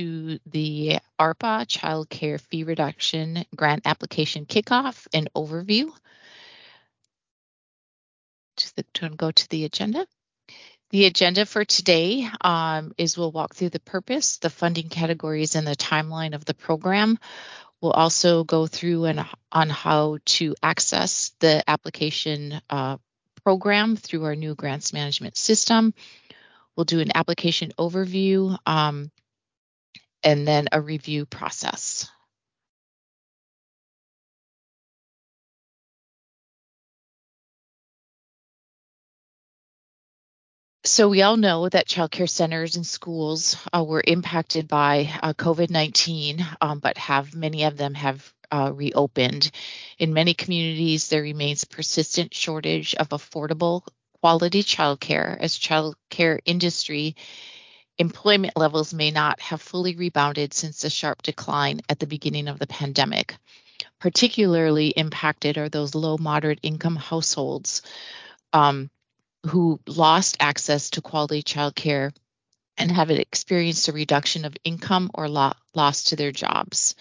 to the ARPA Child Care Fee Reduction Grant Application Kickoff and Overview. Just to go to the agenda. The agenda for today um, is we'll walk through the purpose, the funding categories, and the timeline of the program. We'll also go through and on how to access the application uh, program through our new grants management system. We'll do an application overview um, and then a review process. So we all know that childcare centers and schools uh, were impacted by uh, COVID-19, um, but have many of them have uh, reopened. In many communities, there remains persistent shortage of affordable quality childcare as childcare industry employment levels may not have fully rebounded since the sharp decline at the beginning of the pandemic. Particularly impacted are those low moderate income households um, who lost access to quality childcare and have experienced a reduction of income or lo- loss to their jobs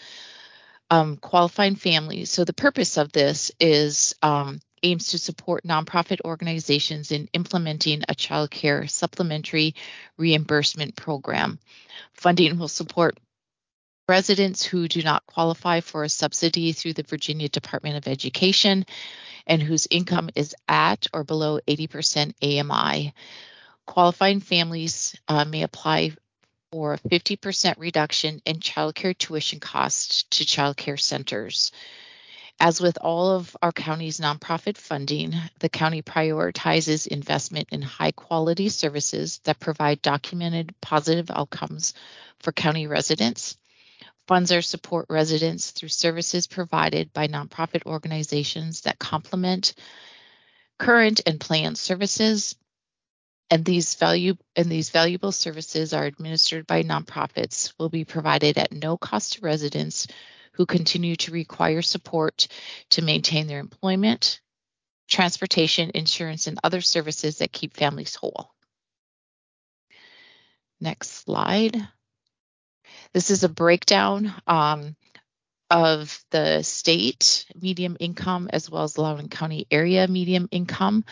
um, qualifying families. So the purpose of this is um, aims to support nonprofit organizations in implementing a child care supplementary reimbursement program. Funding will support residents who do not qualify for a subsidy through the Virginia Department of Education and whose income is at or below 80% AMI. Qualifying families uh, may apply for a 50% reduction in childcare tuition costs to childcare centers. As with all of our county's nonprofit funding, the county prioritizes investment in high quality services that provide documented positive outcomes for county residents. Funds are support residents through services provided by nonprofit organizations that complement current and planned services and these value and these valuable services are administered by nonprofits will be provided at no cost to residents who continue to require support to maintain their employment, transportation, insurance, and other services that keep families whole. Next slide. This is a breakdown um, of the state medium income as well as Loudoun County area medium income.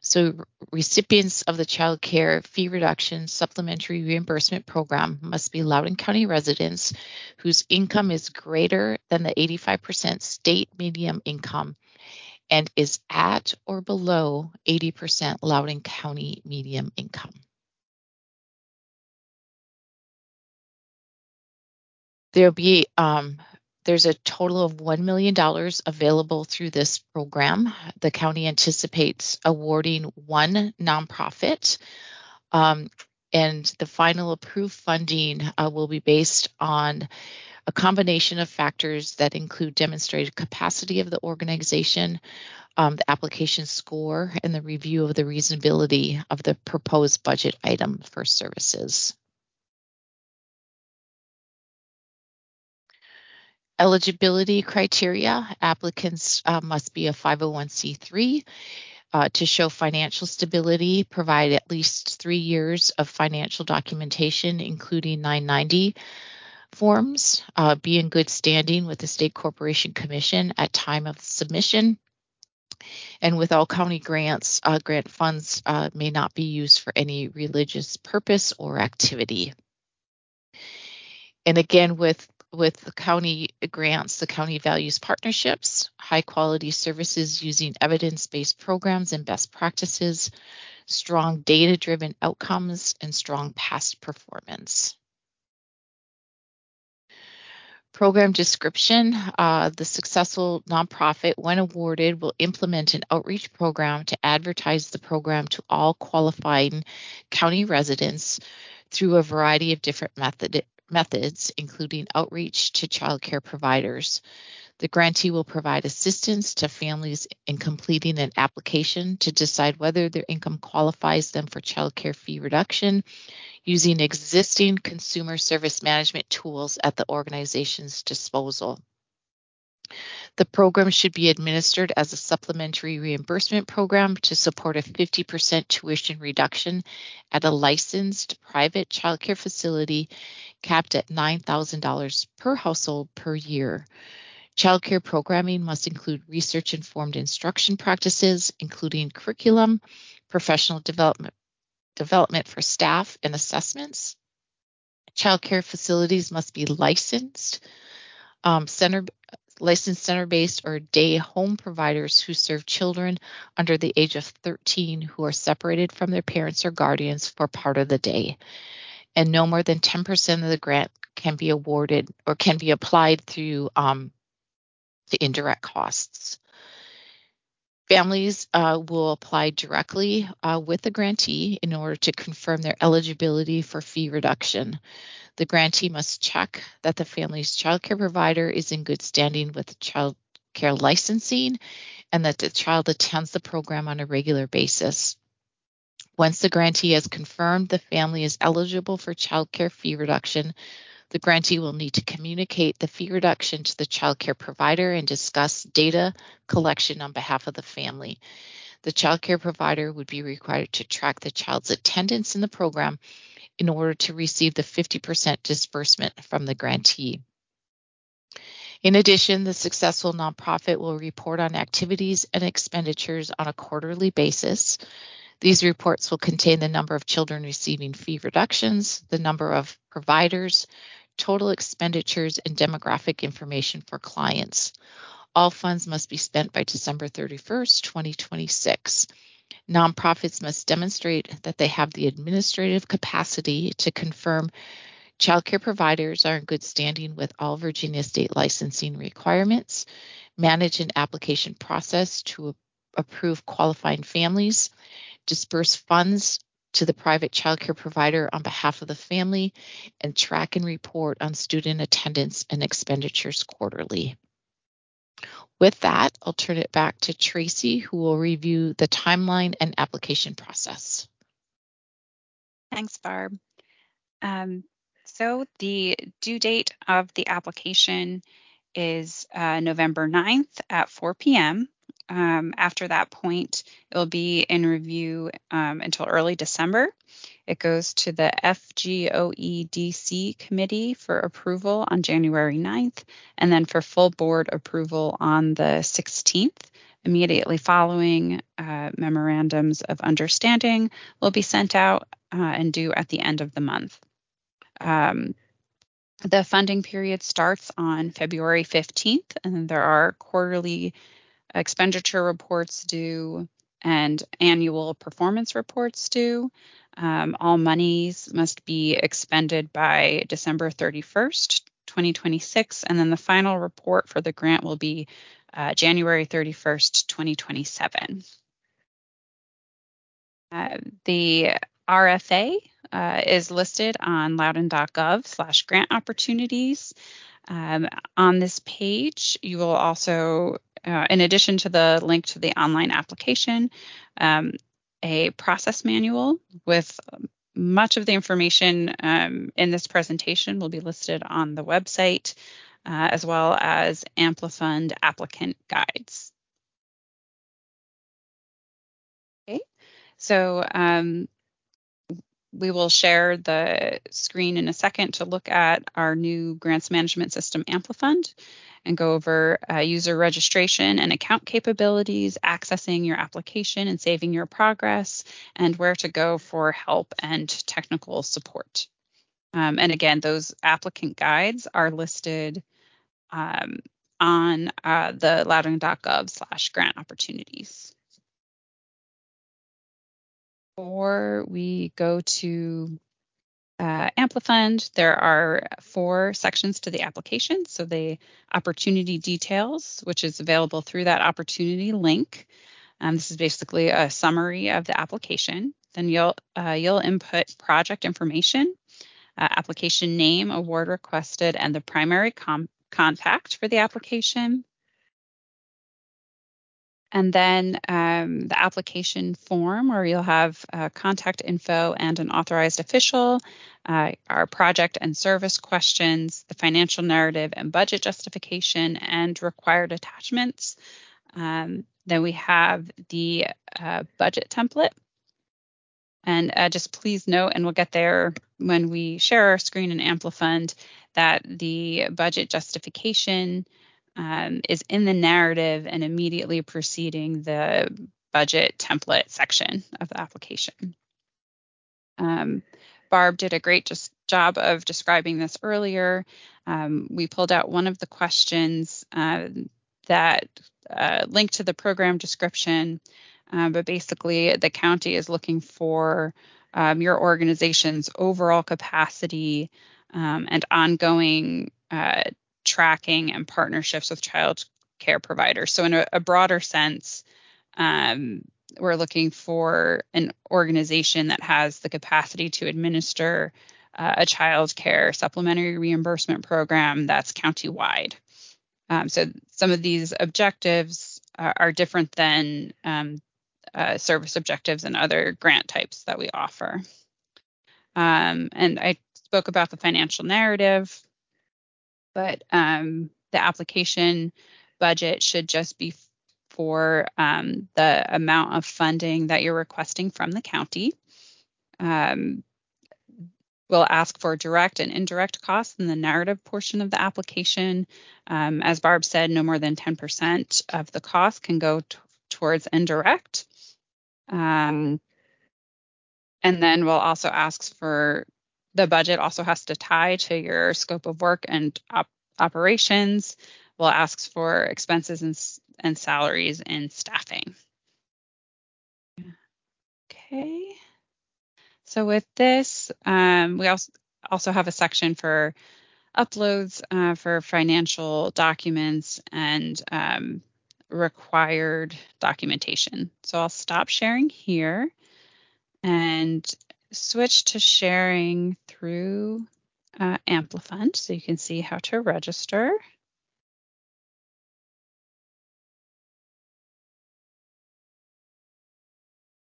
So, recipients of the Child Care Fee Reduction Supplementary Reimbursement Program must be Loudoun County residents whose income is greater than the 85% state medium income and is at or below 80% Loudoun County medium income. There'll be um, there's a total of $1 million available through this program. The county anticipates awarding one nonprofit, um, and the final approved funding uh, will be based on a combination of factors that include demonstrated capacity of the organization, um, the application score, and the review of the reasonability of the proposed budget item for services. Eligibility criteria applicants uh, must be a 501c3 uh, to show financial stability, provide at least three years of financial documentation, including 990 forms, uh, be in good standing with the State Corporation Commission at time of submission. And with all county grants, uh, grant funds uh, may not be used for any religious purpose or activity. And again, with with the county grants, the county values partnerships, high quality services using evidence based programs and best practices, strong data driven outcomes, and strong past performance. Program description uh, The successful nonprofit, when awarded, will implement an outreach program to advertise the program to all qualifying county residents through a variety of different method, methods, including outreach to child care providers. The grantee will provide assistance to families in completing an application to decide whether their income qualifies them for child care fee reduction using existing consumer service management tools at the organization's disposal. The program should be administered as a supplementary reimbursement program to support a 50% tuition reduction at a licensed private childcare facility capped at $9,000 per household per year. Childcare programming must include research informed instruction practices, including curriculum, professional development, development for staff, and assessments. Childcare facilities must be licensed, um, center, licensed center based or day home providers who serve children under the age of 13 who are separated from their parents or guardians for part of the day. And no more than 10% of the grant can be awarded or can be applied through um, the indirect costs. Families uh, will apply directly uh, with the grantee in order to confirm their eligibility for fee reduction. The grantee must check that the family's child care provider is in good standing with child care licensing and that the child attends the program on a regular basis. Once the grantee has confirmed the family is eligible for child care fee reduction, the grantee will need to communicate the fee reduction to the child care provider and discuss data collection on behalf of the family. The child care provider would be required to track the child's attendance in the program in order to receive the 50% disbursement from the grantee. In addition, the successful nonprofit will report on activities and expenditures on a quarterly basis. These reports will contain the number of children receiving fee reductions, the number of providers, total expenditures, and demographic information for clients. All funds must be spent by December 31st, 2026. Nonprofits must demonstrate that they have the administrative capacity to confirm childcare providers are in good standing with all Virginia state licensing requirements, manage an application process to approve qualifying families, disperse funds to the private childcare provider on behalf of the family, and track and report on student attendance and expenditures quarterly. With that, I'll turn it back to Tracy, who will review the timeline and application process. Thanks, Barb. Um, so the due date of the application is uh, November 9th at 4 p.m. Um, after that point, it will be in review um, until early December. It goes to the FGOEDC committee for approval on January 9th, and then for full board approval on the 16th. Immediately following, uh, memorandums of understanding will be sent out uh, and due at the end of the month. Um, the funding period starts on February 15th, and there are quarterly expenditure reports due and annual performance reports due. Um, all monies must be expended by December 31st, 2026, and then the final report for the grant will be uh, January 31st, 2027. Uh, the RFA uh, is listed on loudoun.gov slash grant opportunities. Um, on this page, you will also uh, in addition to the link to the online application, um, a process manual with much of the information um, in this presentation will be listed on the website, uh, as well as Amplifund applicant guides. Okay, so um, we will share the screen in a second to look at our new grants management system, Amplifund and go over uh, user registration and account capabilities, accessing your application and saving your progress, and where to go for help and technical support. Um, and again, those applicant guides are listed um, on uh, the loudoun.gov slash grant opportunities. Before we go to uh, Amplifund, there are four sections to the application. So the opportunity details, which is available through that opportunity link. Um, this is basically a summary of the application. Then you'll uh, you'll input project information, uh, application name, award requested, and the primary contact for the application. And then um, the application form, where you'll have uh, contact info and an authorized official, uh, our project and service questions, the financial narrative and budget justification, and required attachments. Um, then we have the uh, budget template. And uh, just please note, and we'll get there when we share our screen in Amplifund, that the budget justification um, is in the narrative and immediately preceding the budget template section of the application. Um, Barb did a great just job of describing this earlier. Um, we pulled out one of the questions uh, that uh, linked to the program description, uh, but basically the county is looking for um, your organization's overall capacity um, and ongoing uh, tracking and partnerships with child care providers. So, in a, a broader sense, um, we're looking for an organization that has the capacity to administer uh, a child care supplementary reimbursement program that's county-wide. Um, so some of these objectives are, are different than um, uh, service objectives and other grant types that we offer. Um, and I spoke about the financial narrative, but um, the application budget should just be for um, the amount of funding that you're requesting from the county. Um, we'll ask for direct and indirect costs in the narrative portion of the application. Um, as Barb said, no more than 10% of the cost can go t- towards indirect. Um, and then we'll also ask for the budget also has to tie to your scope of work and op- operations. We'll ask for expenses and and salaries and staffing. Okay. So with this, um, we also also have a section for uploads uh, for financial documents and um, required documentation. So I'll stop sharing here and switch to sharing through uh, Amplifund so you can see how to register.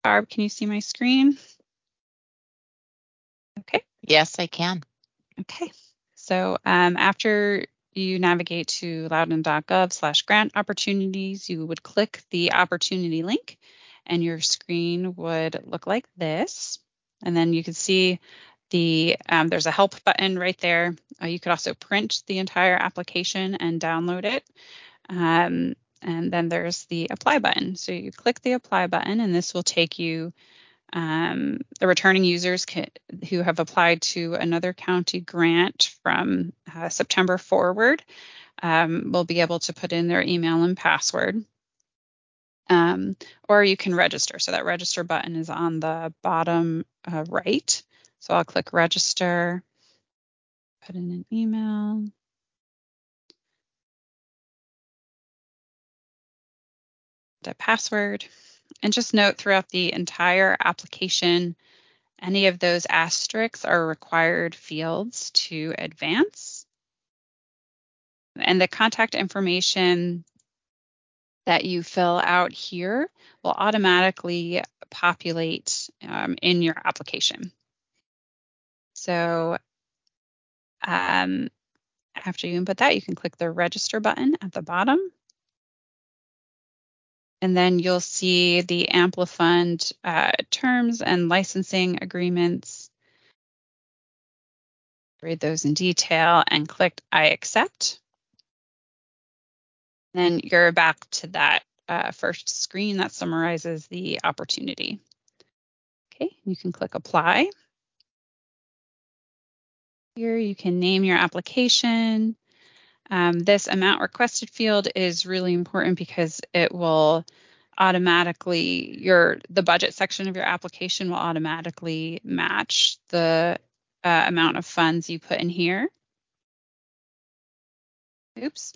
Barb, can you see my screen? Okay. Yes, I can. Okay. So um, after you navigate to loudoun.gov slash grant opportunities, you would click the opportunity link and your screen would look like this. And then you can see the um, there's a help button right there. Uh, you could also print the entire application and download it. Um, and then there's the apply button. So you click the apply button, and this will take you um, the returning users can, who have applied to another county grant from uh, September forward um, will be able to put in their email and password. Um, or you can register. So that register button is on the bottom uh, right. So I'll click register, put in an email. the password. And just note throughout the entire application, any of those asterisks are required fields to advance. And the contact information that you fill out here will automatically populate um, in your application. So um, after you input that, you can click the register button at the bottom and then you'll see the Amplifund uh, terms and licensing agreements. Read those in detail and click I accept. Then you're back to that uh, first screen that summarizes the opportunity. Okay, you can click apply. Here you can name your application. Um, this amount requested field is really important because it will automatically your the budget section of your application will automatically match the uh, amount of funds you put in here. Oops,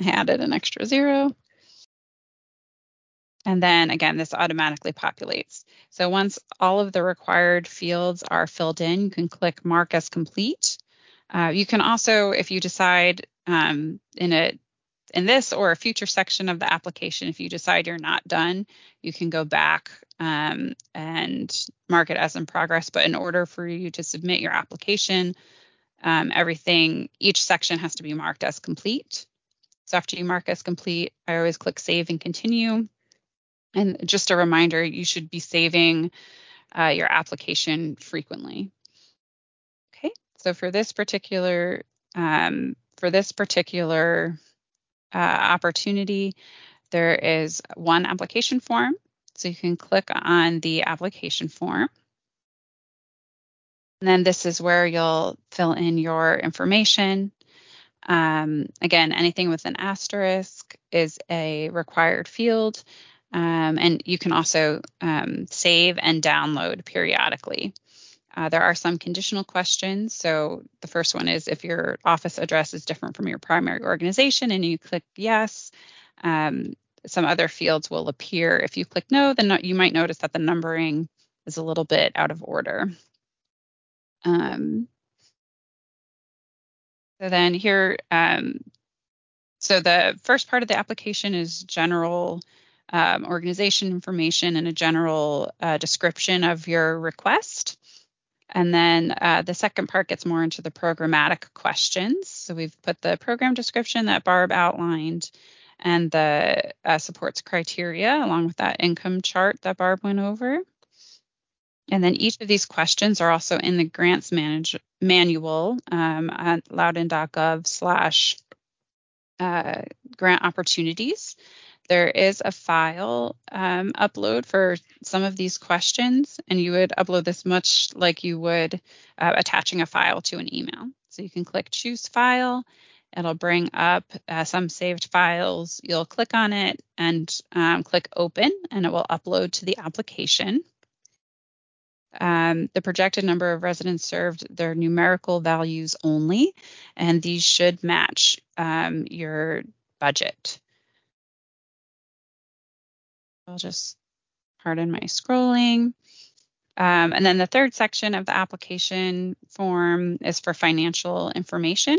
I added an extra zero. And then again, this automatically populates. So once all of the required fields are filled in, you can click mark as complete. Uh, you can also, if you decide um, in a in this or a future section of the application, if you decide you're not done, you can go back um, and mark it as in progress. But in order for you to submit your application, um, everything, each section has to be marked as complete. So after you mark as complete, I always click save and continue. And just a reminder, you should be saving uh, your application frequently. Okay, so for this particular um, for this particular uh, opportunity, there is one application form. So you can click on the application form. And then this is where you'll fill in your information. Um, again, anything with an asterisk is a required field. Um, and you can also um, save and download periodically. Uh, there are some conditional questions. So the first one is if your office address is different from your primary organization and you click yes, um, some other fields will appear. If you click no, then you might notice that the numbering is a little bit out of order. Um, so then here, um, so the first part of the application is general um, organization information and a general uh, description of your request. And then uh, the second part gets more into the programmatic questions. So we've put the program description that Barb outlined and the uh, supports criteria along with that income chart that Barb went over. And then each of these questions are also in the grants manage, manual um, at loudoun.gov slash uh, grant opportunities. There is a file um, upload for some of these questions, and you would upload this much like you would uh, attaching a file to an email. So you can click choose file. It'll bring up uh, some saved files. You'll click on it and um, click open, and it will upload to the application. Um, the projected number of residents served, they're numerical values only, and these should match um, your budget. I'll just pardon my scrolling. Um, and then the third section of the application form is for financial information.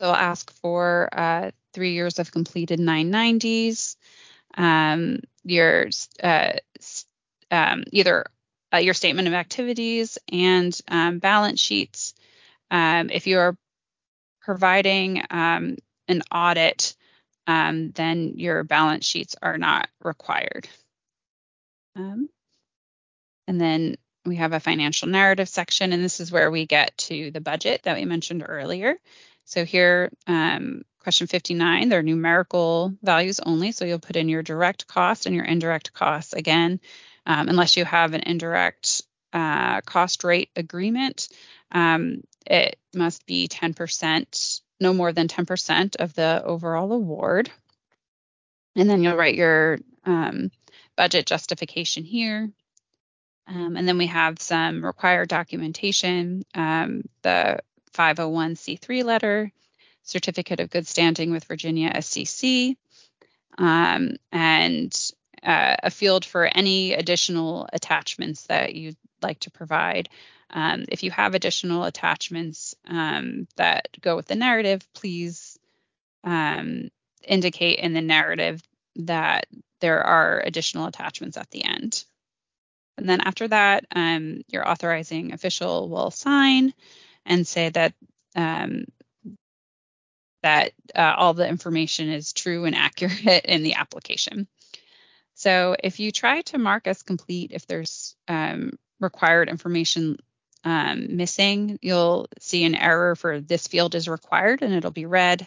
So I'll ask for uh, three years of completed 990s, um, your uh, um, either uh, your statement of activities and um, balance sheets. Um, if you are providing um, an audit, um, then your balance sheets are not required. And then we have a financial narrative section, and this is where we get to the budget that we mentioned earlier. So here, um, question 59, they're numerical values only. So you'll put in your direct cost and your indirect costs again um, unless you have an indirect uh, cost rate agreement. Um, it must be 10%, no more than 10% of the overall award. And then you'll write your um, budget justification here. Um, and then we have some required documentation, um, the 501c3 letter, certificate of good standing with Virginia SCC, um, and uh, a field for any additional attachments that you'd like to provide. Um, if you have additional attachments um, that go with the narrative, please um, indicate in the narrative that there are additional attachments at the end. And then after that, um, your authorizing official will sign and say that um, that uh, all the information is true and accurate in the application. So if you try to mark as complete, if there's um, required information um, missing, you'll see an error for this field is required and it'll be red.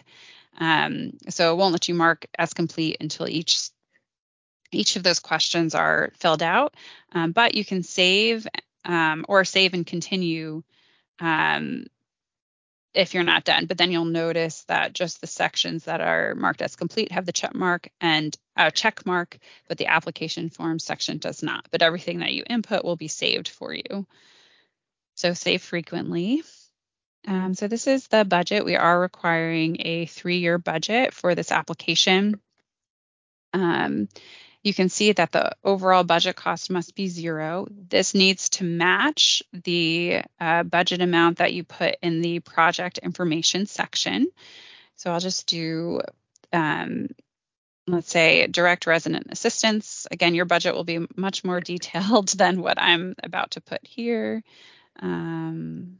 Um, so it won't let you mark as complete until each each of those questions are filled out. Um, but you can save um, or save and continue um, if you're not done. But then you'll notice that just the sections that are marked as complete have the check mark and a check mark, but the application form section does not. But everything that you input will be saved for you. So save frequently. Um, so this is the budget. We are requiring a three-year budget for this application. Um, you can see that the overall budget cost must be zero. This needs to match the uh, budget amount that you put in the project information section. So I'll just do, um, let's say, direct resident assistance. Again, your budget will be much more detailed than what I'm about to put here. Um,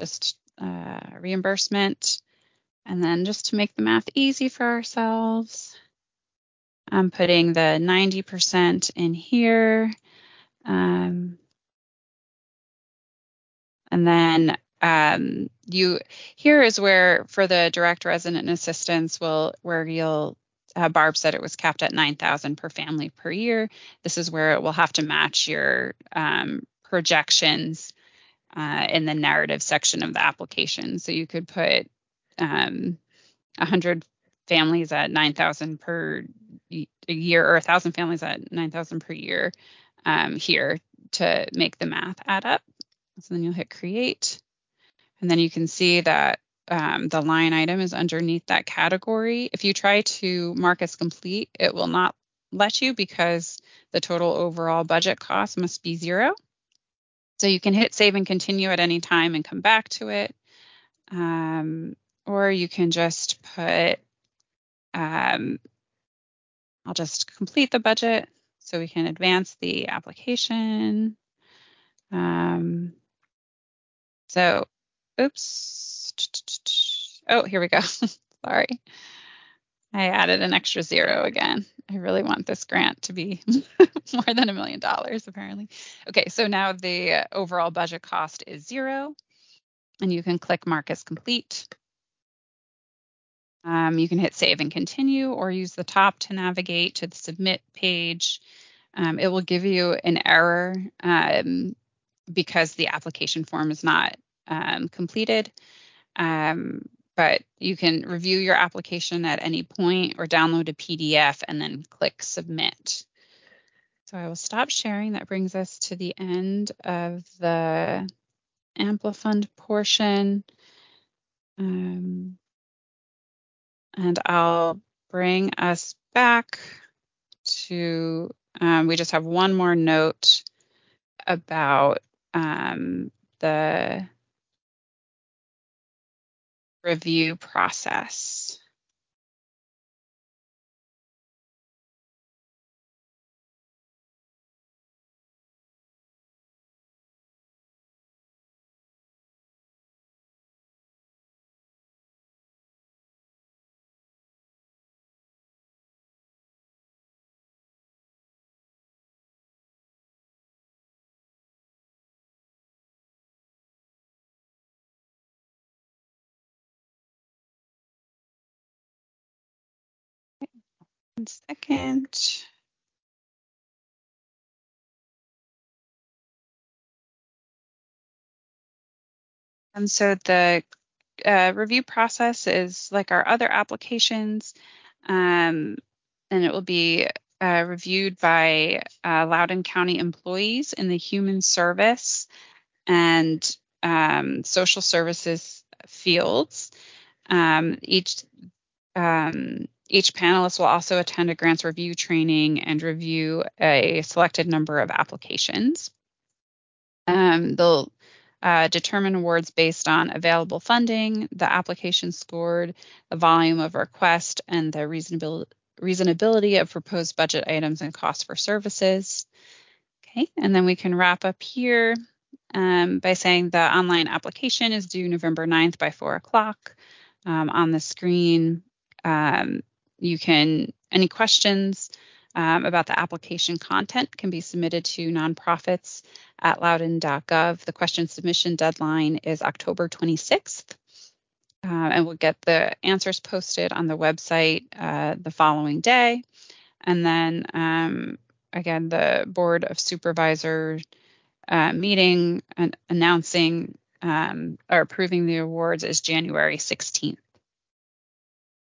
just uh, reimbursement. And then just to make the math easy for ourselves, I'm putting the 90% in here. Um, and then um, you here is where for the direct resident assistance will where you'll uh, Barb said it was capped at 9,000 per family per year. This is where it will have to match your um, projections uh, in the narrative section of the application. So you could put um, 100 families at 9,000 per year or 1,000 families at 9,000 per year um, here to make the math add up. So then you'll hit create. And then you can see that um, the line item is underneath that category. If you try to mark as complete, it will not let you because the total overall budget cost must be zero. So you can hit save and continue at any time and come back to it. Um, or you can just put, um, I'll just complete the budget so we can advance the application. Um, so, oops. Oh, here we go. Sorry. I added an extra zero again. I really want this grant to be more than a million dollars, apparently. Okay, so now the overall budget cost is zero, and you can click Mark as complete. Um, you can hit save and continue or use the top to navigate to the submit page. Um, it will give you an error um, because the application form is not um, completed. Um, but you can review your application at any point or download a PDF and then click submit. So I will stop sharing. That brings us to the end of the Amplifund portion. Um, and I'll bring us back to, um, we just have one more note about um, the review process. One second. And so the uh, review process is like our other applications, um, and it will be uh, reviewed by uh, Loudoun County employees in the human service and um, social services fields. Um, each um, each panelist will also attend a grants review training and review a selected number of applications. Um, they'll uh, determine awards based on available funding, the application scored, the volume of request, and the reasonability, reasonability of proposed budget items and costs for services. Okay, and then we can wrap up here um, by saying the online application is due November 9th by 4 o'clock. Um, on the screen, um, you can, any questions um, about the application content can be submitted to nonprofits at loudoun.gov. The question submission deadline is October 26th. Uh, and we'll get the answers posted on the website uh, the following day. And then um, again, the Board of Supervisors uh, meeting and announcing um, or approving the awards is January 16th.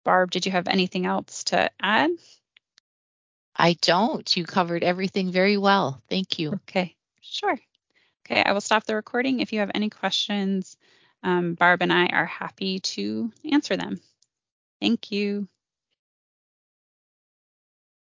Barb, did you have anything else to add? I don't. You covered everything very well. Thank you. Okay, sure. Okay, I will stop the recording. If you have any questions, um, Barb and I are happy to answer them. Thank you.